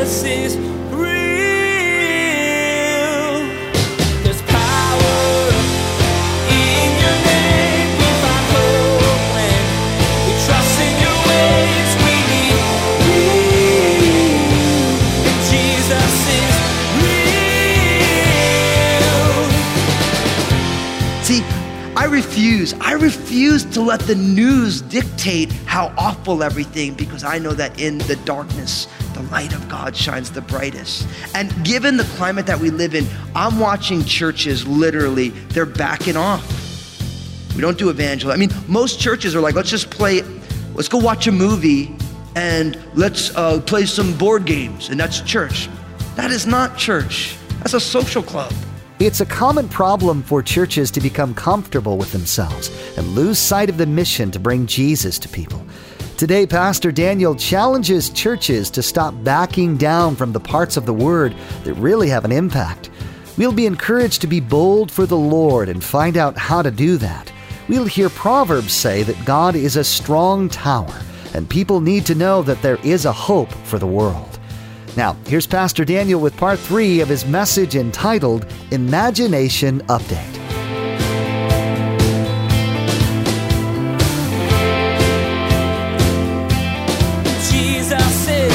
Jesus I refuse to let the news dictate how awful everything because I know that in the darkness, the light of God shines the brightest. And given the climate that we live in, I'm watching churches literally, they're backing off. We don't do evangelism. I mean, most churches are like, let's just play, let's go watch a movie and let's uh, play some board games, and that's church. That is not church. That's a social club. It's a common problem for churches to become comfortable with themselves and lose sight of the mission to bring Jesus to people. Today, Pastor Daniel challenges churches to stop backing down from the parts of the Word that really have an impact. We'll be encouraged to be bold for the Lord and find out how to do that. We'll hear Proverbs say that God is a strong tower, and people need to know that there is a hope for the world. Now, here's Pastor Daniel with part three of his message entitled Imagination Update. Jesus real.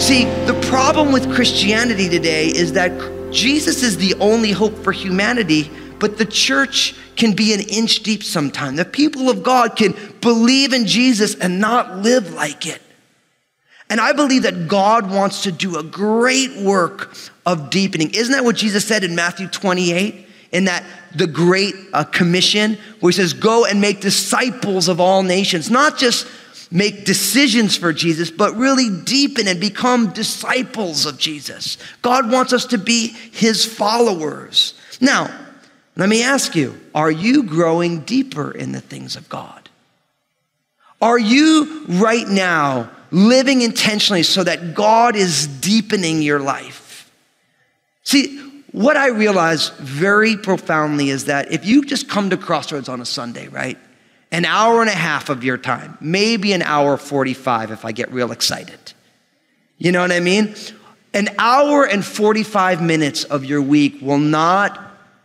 See, the problem with Christianity today is that Jesus is the only hope for humanity, but the church can be an inch deep sometimes. The people of God can believe in Jesus and not live like it. And I believe that God wants to do a great work of deepening. Isn't that what Jesus said in Matthew 28? In that the great uh, commission, where he says, Go and make disciples of all nations, not just make decisions for Jesus, but really deepen and become disciples of Jesus. God wants us to be his followers. Now, let me ask you are you growing deeper in the things of God? Are you right now living intentionally so that God is deepening your life? See, what I realize very profoundly is that if you just come to Crossroads on a Sunday, right? An hour and a half of your time, maybe an hour 45 if I get real excited. You know what I mean? An hour and 45 minutes of your week will not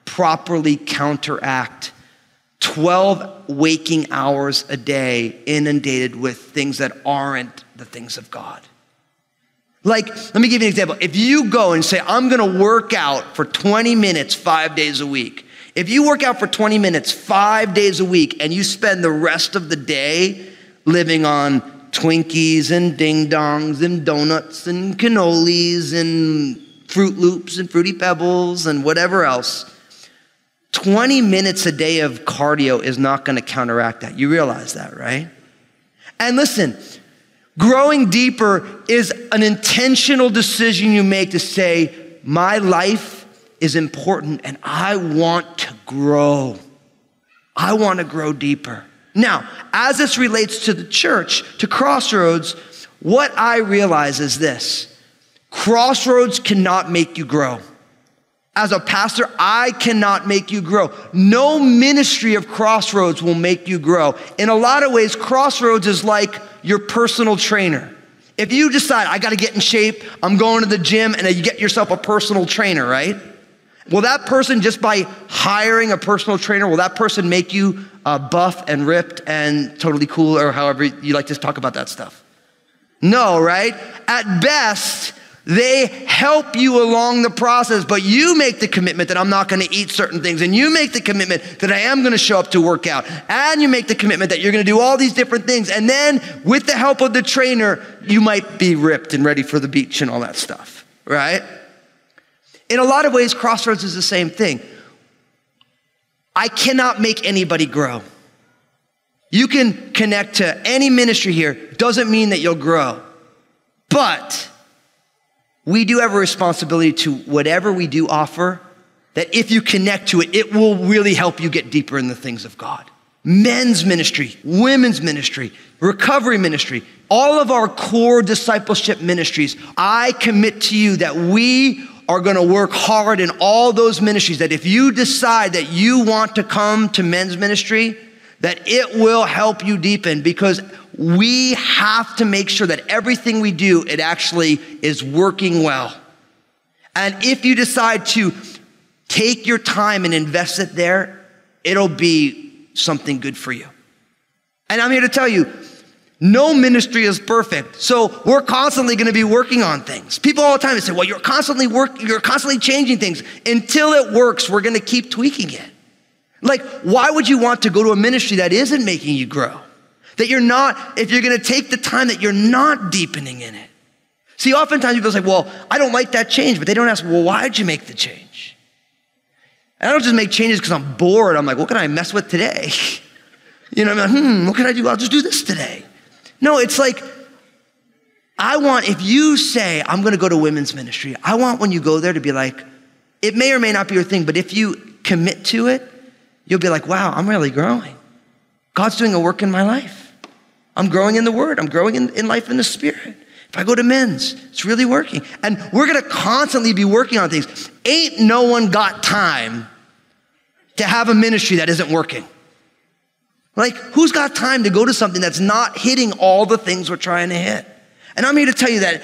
properly counteract 12 waking hours a day inundated with things that aren't the things of God. Like, let me give you an example. If you go and say, I'm gonna work out for 20 minutes five days a week, if you work out for 20 minutes five days a week and you spend the rest of the day living on Twinkies and ding dongs and donuts and cannolis and Fruit Loops and Fruity Pebbles and whatever else, 20 minutes a day of cardio is not going to counteract that. You realize that, right? And listen, growing deeper is an intentional decision you make to say, My life is important and I want to grow. I want to grow deeper. Now, as this relates to the church, to Crossroads, what I realize is this Crossroads cannot make you grow. As a pastor, I cannot make you grow. No ministry of Crossroads will make you grow. In a lot of ways, Crossroads is like your personal trainer. If you decide, I got to get in shape, I'm going to the gym, and you get yourself a personal trainer, right? Will that person, just by hiring a personal trainer, will that person make you uh, buff and ripped and totally cool, or however you like to talk about that stuff? No, right? At best, they help you along the process, but you make the commitment that I'm not going to eat certain things, and you make the commitment that I am going to show up to work out, and you make the commitment that you're going to do all these different things, and then with the help of the trainer, you might be ripped and ready for the beach and all that stuff, right? In a lot of ways, Crossroads is the same thing. I cannot make anybody grow. You can connect to any ministry here, doesn't mean that you'll grow. But we do have a responsibility to whatever we do offer, that if you connect to it, it will really help you get deeper in the things of God. Men's ministry, women's ministry, recovery ministry, all of our core discipleship ministries, I commit to you that we are going to work hard in all those ministries. That if you decide that you want to come to men's ministry, that it will help you deepen because we have to make sure that everything we do, it actually is working well. And if you decide to take your time and invest it there, it'll be something good for you. And I'm here to tell you, no ministry is perfect. So we're constantly going to be working on things. People all the time say, well, you're constantly work, you're constantly changing things. Until it works, we're going to keep tweaking it. Like, why would you want to go to a ministry that isn't making you grow? That you're not, if you're to take the time that you're not deepening in it. See, oftentimes people say, well, I don't like that change, but they don't ask, well, why'd you make the change? And I don't just make changes because I'm bored. I'm like, what can I mess with today? you know, I'm like, hmm, what can I do? I'll just do this today. No, it's like, I want, if you say, I'm to go to women's ministry, I want when you go there to be like, it may or may not be your thing, but if you commit to it, you'll be like, wow, I'm really growing. God's doing a work in my life. I'm growing in the Word, I'm growing in, in life in the Spirit. If I go to men's, it's really working. And we're gonna constantly be working on things. Ain't no one got time to have a ministry that isn't working. Like, who's got time to go to something that's not hitting all the things we're trying to hit? And I'm here to tell you that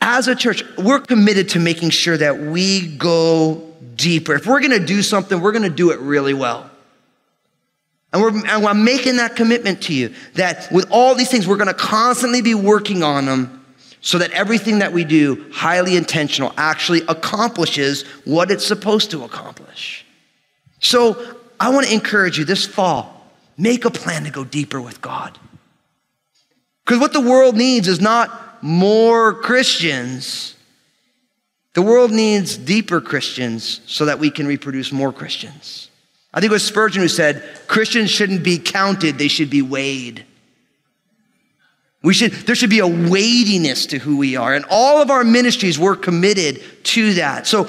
as a church, we're committed to making sure that we go deeper. If we're gonna do something, we're gonna do it really well. And, we're, and I'm making that commitment to you that with all these things, we're gonna constantly be working on them so that everything that we do, highly intentional, actually accomplishes what it's supposed to accomplish. So I wanna encourage you this fall, Make a plan to go deeper with God. Because what the world needs is not more Christians. The world needs deeper Christians so that we can reproduce more Christians. I think it was Spurgeon who said, Christians shouldn't be counted, they should be weighed. We should, there should be a weightiness to who we are. And all of our ministries, we're committed to that. So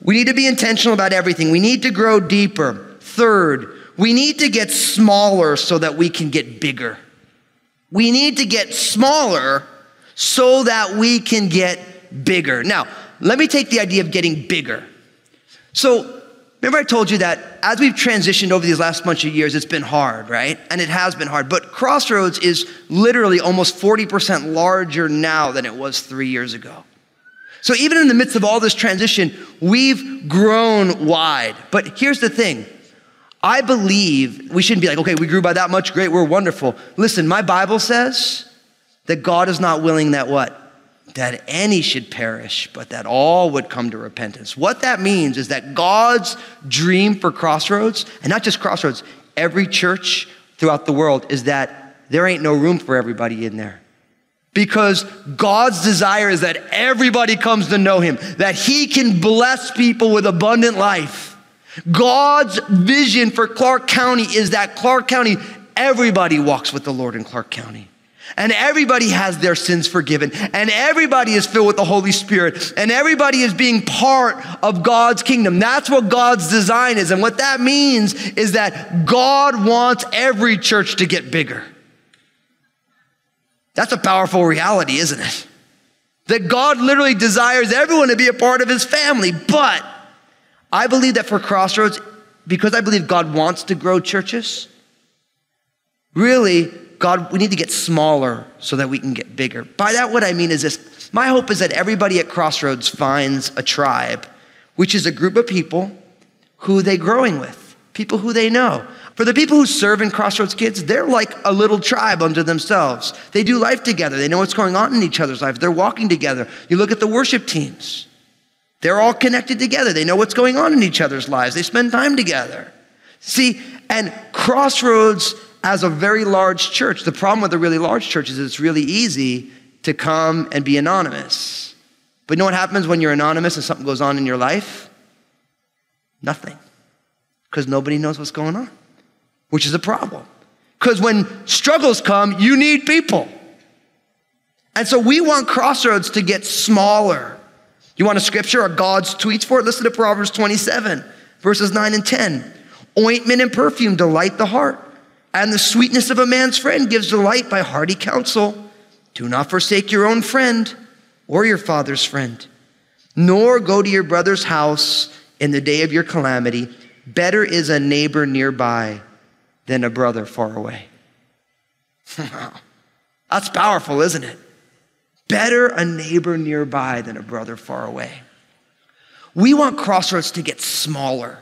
we need to be intentional about everything. We need to grow deeper. Third, we need to get smaller so that we can get bigger. We need to get smaller so that we can get bigger. Now, let me take the idea of getting bigger. So, remember I told you that as we've transitioned over these last bunch of years, it's been hard, right? And it has been hard. But Crossroads is literally almost 40% larger now than it was three years ago. So, even in the midst of all this transition, we've grown wide. But here's the thing I believe we shouldn't be like, okay, we grew by that much, great, we're wonderful. Listen, my Bible says that God is not willing that what? That any should perish, but that all would come to repentance. What that means is that God's dream for Crossroads, and not just Crossroads, every church throughout the world, is that there ain't no room for everybody in there. Because God's desire is that everybody comes to know Him, that He can bless people with abundant life. God's vision for Clark County is that Clark County, everybody walks with the Lord in Clark County. And everybody has their sins forgiven. And everybody is filled with the Holy Spirit. And everybody is being part of God's kingdom. That's what God's design is. And what that means is that God wants every church to get bigger. That's a powerful reality, isn't it? That God literally desires everyone to be a part of his family. But I believe that for Crossroads, because I believe God wants to grow churches, really, God, we need to get smaller so that we can get bigger. By that, what I mean is this my hope is that everybody at Crossroads finds a tribe, which is a group of people who they're growing with, people who they know. For the people who serve in Crossroads Kids, they're like a little tribe unto themselves. They do life together. They know what's going on in each other's life, They're walking together. You look at the worship teams. They're all connected together. They know what's going on in each other's lives. They spend time together. See, and Crossroads, as a very large church, the problem with a really large church is it's really easy to come and be anonymous. But you know what happens when you're anonymous and something goes on in your life? Nothing. Because nobody knows what's going on, which is a problem. Because when struggles come, you need people. And so we want Crossroads to get smaller you want a scripture or God's tweets for it? Listen to Proverbs 27, verses 9 and 10. Ointment and perfume delight the heart, and the sweetness of a man's friend gives delight by hearty counsel. Do not forsake your own friend or your father's friend, nor go to your brother's house in the day of your calamity. Better is a neighbor nearby than a brother far away. That's powerful, isn't it? Better a neighbor nearby than a brother far away. We want Crossroads to get smaller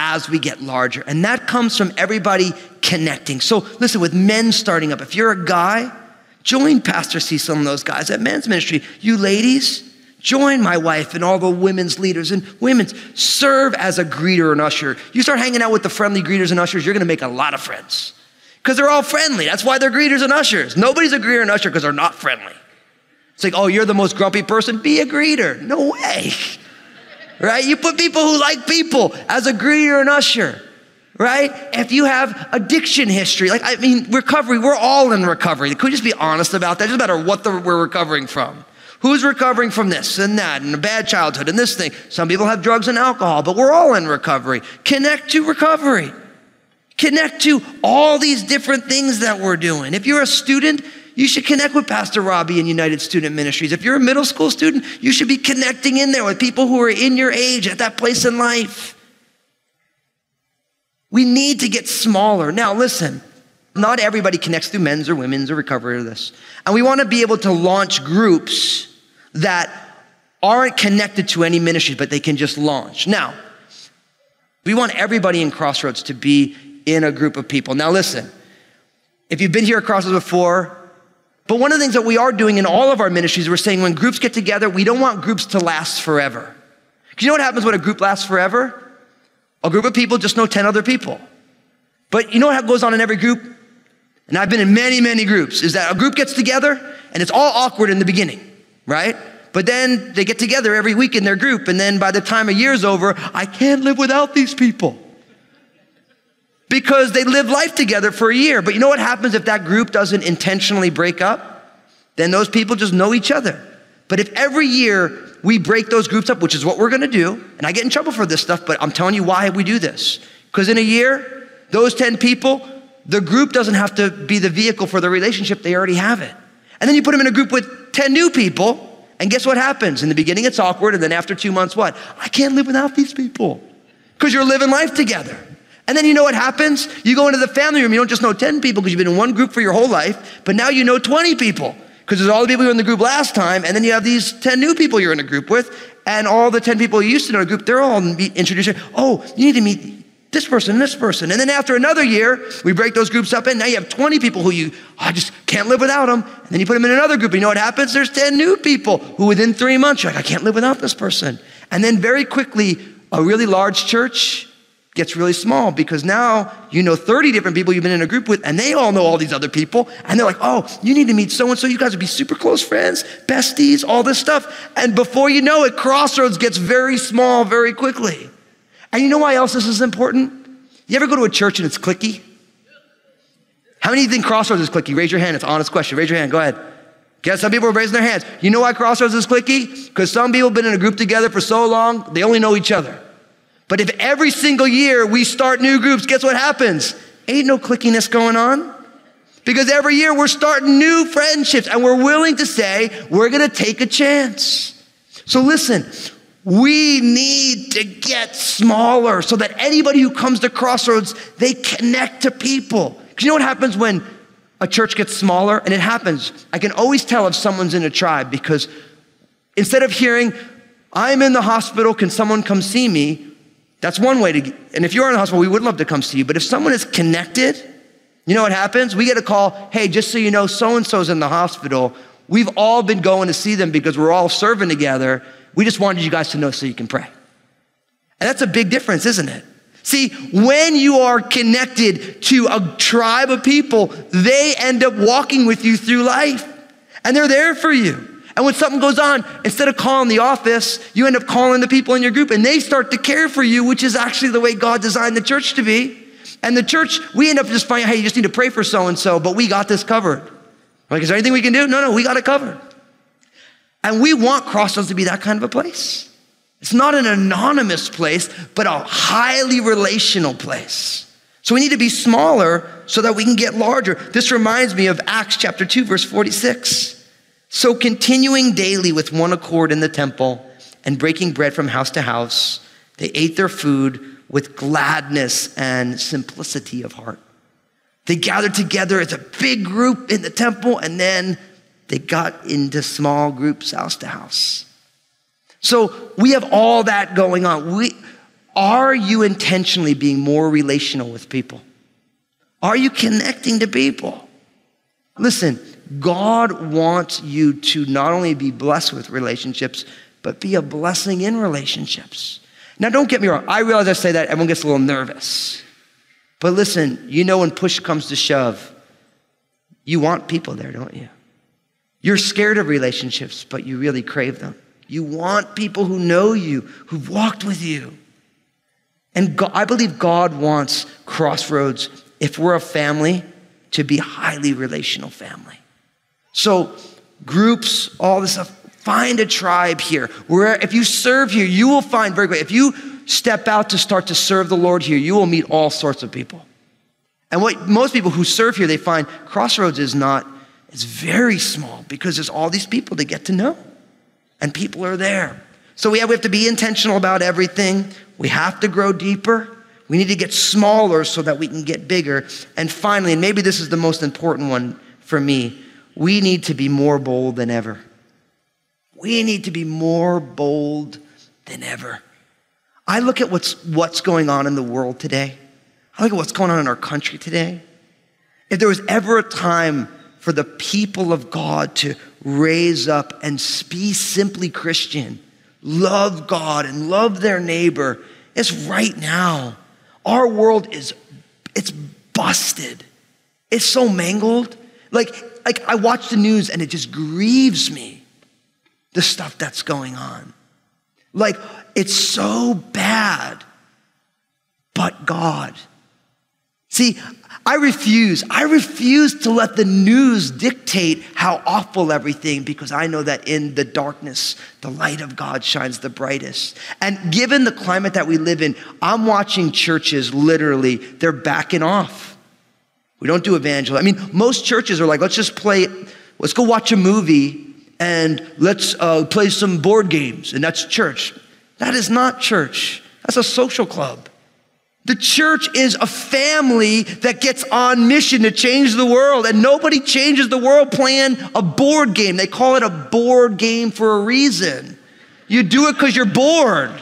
as we get larger. And that comes from everybody connecting. So listen, with men starting up, if you're a guy, join Pastor Cecil and those guys at men's ministry. You ladies, join my wife and all the women's leaders and women's. Serve as a greeter and usher. You start hanging out with the friendly greeters and ushers, you're gonna make a lot of friends. Because they're all friendly. That's why they're greeters and ushers. Nobody's a greeter and usher because they're not friendly. It's like, oh, you're the most grumpy person? Be a greeter. No way. Right? You put people who like people as a greeter and usher. Right? If you have addiction history, like, I mean, recovery, we're all in recovery. Could we just be honest about that? It doesn't matter what the, we're recovering from. Who's recovering from this and that and a bad childhood and this thing? Some people have drugs and alcohol, but we're all in recovery. Connect to recovery. Connect to all these different things that we're doing. If you're a student, you should connect with Pastor Robbie and United Student Ministries. If you're a middle school student, you should be connecting in there with people who are in your age at that place in life. We need to get smaller. Now, listen, not everybody connects through men's or women's or recovery or this. And we want to be able to launch groups that aren't connected to any ministries, but they can just launch. Now, we want everybody in Crossroads to be in a group of people. Now, listen, if you've been here at Crossroads before, but one of the things that we are doing in all of our ministries, we're saying when groups get together, we don't want groups to last forever. Because you know what happens when a group lasts forever? A group of people just know 10 other people. But you know what goes on in every group? And I've been in many, many groups, is that a group gets together and it's all awkward in the beginning, right? But then they get together every week in their group, and then by the time a year's over, I can't live without these people. Because they live life together for a year. But you know what happens if that group doesn't intentionally break up? Then those people just know each other. But if every year we break those groups up, which is what we're gonna do, and I get in trouble for this stuff, but I'm telling you why we do this. Because in a year, those 10 people, the group doesn't have to be the vehicle for the relationship, they already have it. And then you put them in a group with 10 new people, and guess what happens? In the beginning, it's awkward, and then after two months, what? I can't live without these people. Because you're living life together. And then you know what happens? You go into the family room, you don't just know 10 people because you've been in one group for your whole life, but now you know 20 people because there's all the people you were in the group last time, and then you have these 10 new people you're in a group with, and all the 10 people you used to know in a group, they're all introduced you. Oh, you need to meet this person, and this person. And then after another year, we break those groups up, and now you have 20 people who you, oh, I just can't live without them. And then you put them in another group, and you know what happens? There's 10 new people who within three months, you're like, I can't live without this person. And then very quickly, a really large church gets really small because now you know 30 different people you've been in a group with, and they all know all these other people. And they're like, oh, you need to meet so and so. You guys would be super close friends, besties, all this stuff. And before you know it, Crossroads gets very small very quickly. And you know why else this is important? You ever go to a church and it's cliquey? How many of you think Crossroads is cliquey? Raise your hand. It's an honest question. Raise your hand. Go ahead. Guess some people are raising their hands. You know why Crossroads is cliquey? Because some people have been in a group together for so long, they only know each other. But if every single year we start new groups, guess what happens? Ain't no clickiness going on. Because every year we're starting new friendships and we're willing to say, we're gonna take a chance. So listen, we need to get smaller so that anybody who comes to Crossroads, they connect to people. Because you know what happens when a church gets smaller? And it happens. I can always tell if someone's in a tribe because instead of hearing, I'm in the hospital, can someone come see me? That's one way to, and if you're in the hospital, we would love to come see you. But if someone is connected, you know what happens? We get a call, hey, just so you know, so and so's in the hospital. We've all been going to see them because we're all serving together. We just wanted you guys to know so you can pray. And that's a big difference, isn't it? See, when you are connected to a tribe of people, they end up walking with you through life and they're there for you. And when something goes on, instead of calling the office, you end up calling the people in your group and they start to care for you, which is actually the way God designed the church to be. And the church, we end up just finding, hey, you just need to pray for so and so, but we got this covered. Like, is there anything we can do? No, no, we got it covered. And we want Crossroads to be that kind of a place. It's not an anonymous place, but a highly relational place. So we need to be smaller so that we can get larger. This reminds me of Acts chapter 2, verse 46. So continuing daily with one accord in the temple and breaking bread from house to house, they ate their food with gladness and simplicity of heart They gathered together as a big group in the temple, and then they got into small groups, house to house. So we have all that going on. We, are you intentionally being more relational with people? Are you connecting to people? Listen, God wants you to not only be blessed with relationships, but be a blessing in relationships. Now, don't get me wrong. I realize I say that, everyone gets a little nervous. But listen, you know when push comes to shove, you want people there, don't you? You're scared of relationships, but you really crave them. You want people who know you, who've walked with you. And God, I believe God wants Crossroads, if we're a family, to be highly relational family. So, groups, all this stuff, find a tribe here. Where if you serve here, you will find very great. If you step out to start to serve the Lord here, you will meet all sorts of people. And what most people who serve here, they find Crossroads is not, it's very small because there's all these people to get to know. And people are there. So we have, we have to be intentional about everything. We have to grow deeper. We need to get smaller so that we can get bigger. And finally, and maybe this is the most important one for me, we need to be more bold than ever. We need to be more bold than ever. I look at what's, what's going on in the world today. I look at what's going on in our country today. If there was ever a time for the people of God to raise up and be simply Christian, love God and love their neighbor, it's right now. Our world is it's busted. It's so mangled. Like, like I watch the news and it just grieves me the stuff that's going on. Like, it's so bad, but God. See, I refuse. I refuse to let the news dictate how awful everything because I know that in the darkness, the light of God shines the brightest. And given the climate that we live in, I'm watching churches literally, they're backing off. We don't do evangelism. I mean, most churches are like, let's just play, let's go watch a movie and let's uh, play some board games, and that's church. That is not church, that's a social club. The church is a family that gets on mission to change the world, and nobody changes the world playing a board game. They call it a board game for a reason. You do it because you're bored.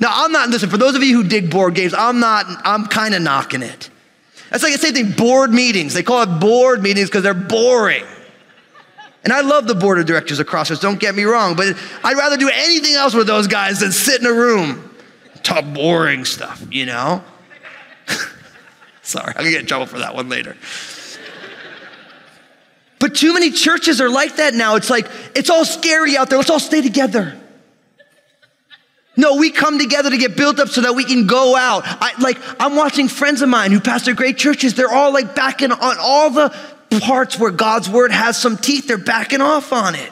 Now, I'm not, listen, for those of you who dig board games, I'm not, I'm kind of knocking it. That's like the same thing, board meetings. They call it board meetings because they're boring. And I love the board of directors of Crossroads, don't get me wrong, but I'd rather do anything else with those guys than sit in a room talk boring stuff, you know? Sorry, I'm gonna get in trouble for that one later. But too many churches are like that now. It's like, it's all scary out there. Let's all stay together. No, we come together to get built up so that we can go out. I, like, I'm watching friends of mine who pastor great churches. They're all like backing on all the parts where God's word has some teeth. They're backing off on it.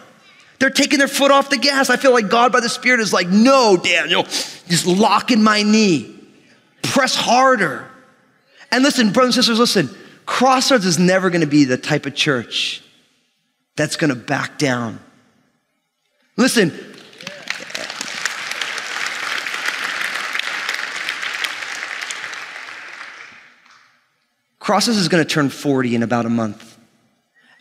They're taking their foot off the gas. I feel like God by the Spirit is like, no, Daniel, just lock in my knee. Press harder. And listen, brothers and sisters, listen. Crossroads is never going to be the type of church that's going to back down. Listen, Crossroads is going to turn 40 in about a month.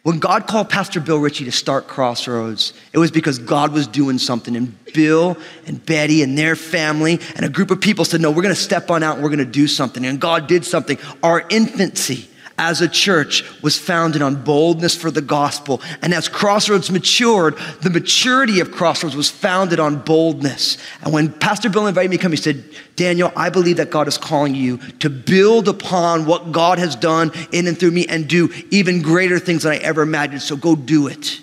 When God called Pastor Bill Ritchie to start Crossroads, it was because God was doing something. And Bill and Betty and their family and a group of people said, No, we're going to step on out and we're going to do something. And God did something. Our infancy as a church was founded on boldness for the gospel. And as Crossroads matured, the maturity of Crossroads was founded on boldness. And when Pastor Bill invited me to come, he said, Daniel, I believe that God is calling you to build upon what God has done in and through me and do even greater things than I ever imagined. So go do it.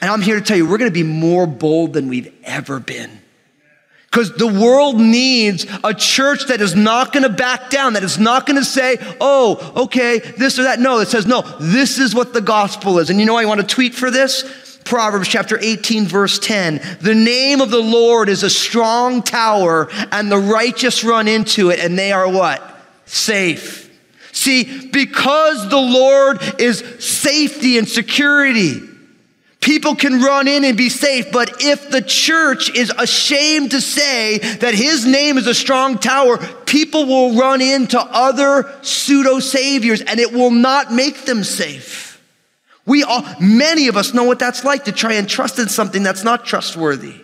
And I'm here to tell you, we're going to be more bold than we've ever been. Because the world needs a church that is not going to back down, that is not going to say, oh, okay, this or that. No, it says, no, this is what the gospel is. And you know, I want to tweet for this. Proverbs chapter 18, verse 10. The name of the Lord is a strong tower, and the righteous run into it, and they are what? Safe. See, because the Lord is safety and security, people can run in and be safe. But if the church is ashamed to say that his name is a strong tower, people will run into other pseudo saviors and it will not make them safe. We all, many of us know what that's like to try and trust in something that's not trustworthy,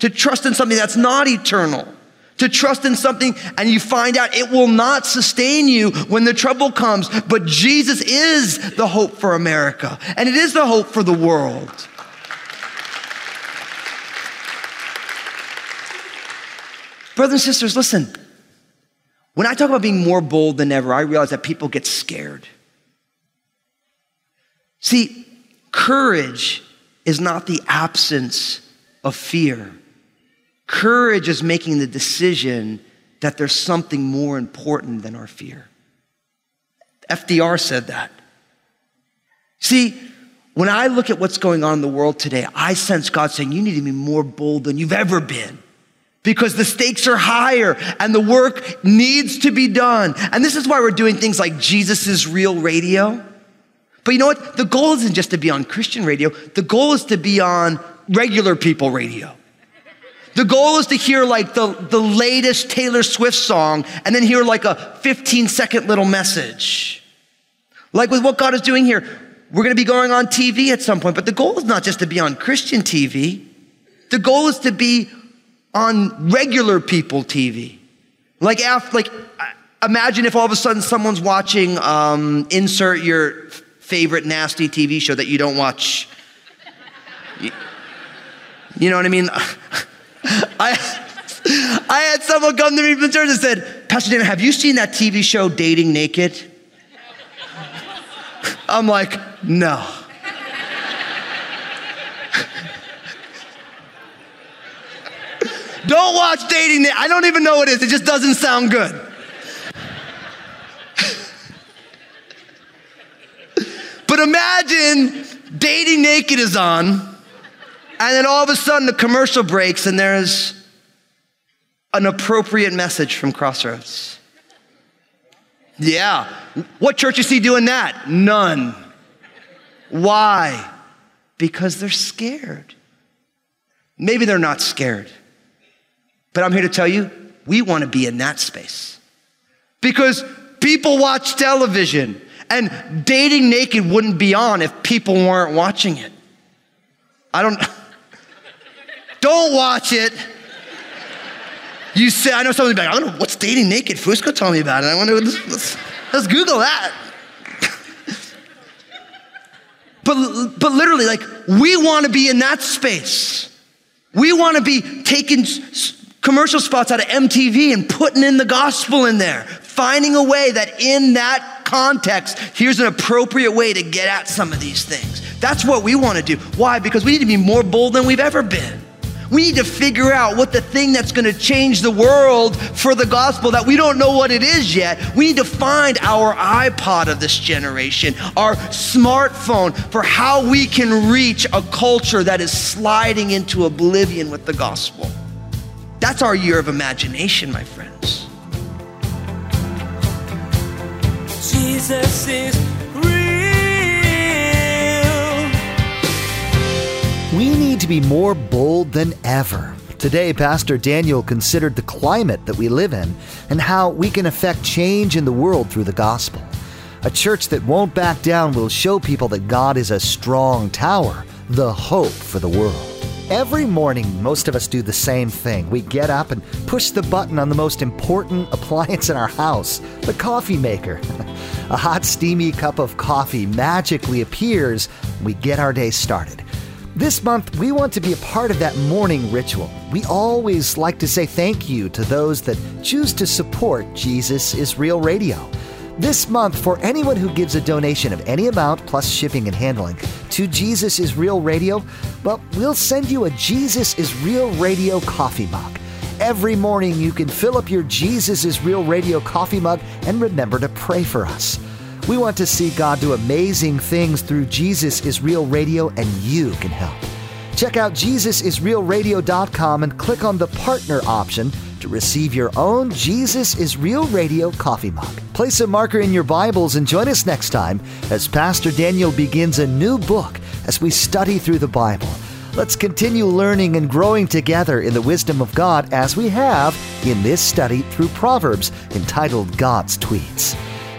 to trust in something that's not eternal to trust in something and you find out it will not sustain you when the trouble comes. But Jesus is the hope for America and it is the hope for the world. Brothers and sisters, listen. When I talk about being more bold than ever, I realize that people get scared. See, courage is not the absence of fear. Courage is making the decision that there's something more important than our fear. FDR said that. See, when I look at what's going on in the world today, I sense God saying, You need to be more bold than you've ever been because the stakes are higher and the work needs to be done. And this is why we're doing things like Jesus Real Radio. But you know what? The goal isn't just to be on Christian radio, the goal is to be on regular people radio. The goal is to hear like the, the latest Taylor Swift song and then hear like a 15 second little message. Like with what God is doing here, we're going to be going on TV at some point, but the goal is not just to be on Christian TV. The goal is to be on regular people TV. Like, after, like imagine if all of a sudden someone's watching, um, insert your favorite nasty TV show that you don't watch. You, you know what I mean? I, I had someone come to me from the church and said, Pastor Dan, have you seen that TV show Dating Naked? I'm like, no. don't watch Dating Naked. I don't even know what it is. It just doesn't sound good. but imagine Dating Naked is on and then all of a sudden the commercial breaks and there's an appropriate message from Crossroads. Yeah. What church is he doing that? None. Why? Because they're scared. Maybe they're not scared. But I'm here to tell you, we want to be in that space. Because people watch television and dating naked wouldn't be on if people weren't watching it. I don't Don't watch it. You say, I know someone's like, I don't know what's dating naked. Fusco told me about it. I wonder, let's, let's, let's Google that. but, but literally, like, we want to be in that space. We want to be taking commercial spots out of MTV and putting in the gospel in there, finding a way that in that context, here's an appropriate way to get at some of these things. That's what we want to do. Why? Because we need to be more bold than we've ever been. We need to figure out what the thing that's going to change the world for the gospel that we don't know what it is yet. We need to find our iPod of this generation, our smartphone for how we can reach a culture that is sliding into oblivion with the gospel. That's our year of imagination, my friends. Jesus is need to be more bold than ever. Today, Pastor Daniel considered the climate that we live in and how we can affect change in the world through the gospel. A church that won't back down will show people that God is a strong tower, the hope for the world. Every morning, most of us do the same thing. We get up and push the button on the most important appliance in our house, the coffee maker. a hot, steamy cup of coffee magically appears, and we get our day started. This month, we want to be a part of that morning ritual. We always like to say thank you to those that choose to support Jesus is Real Radio. This month, for anyone who gives a donation of any amount plus shipping and handling to Jesus is Real Radio, well, we'll send you a Jesus is Real Radio coffee mug. Every morning, you can fill up your Jesus is Real Radio coffee mug and remember to pray for us. We want to see God do amazing things through Jesus is Real Radio, and you can help. Check out JesusIsRealRadio.com and click on the partner option to receive your own Jesus is Real Radio coffee mug. Place a marker in your Bibles and join us next time as Pastor Daniel begins a new book as we study through the Bible. Let's continue learning and growing together in the wisdom of God as we have in this study through Proverbs entitled God's Tweets.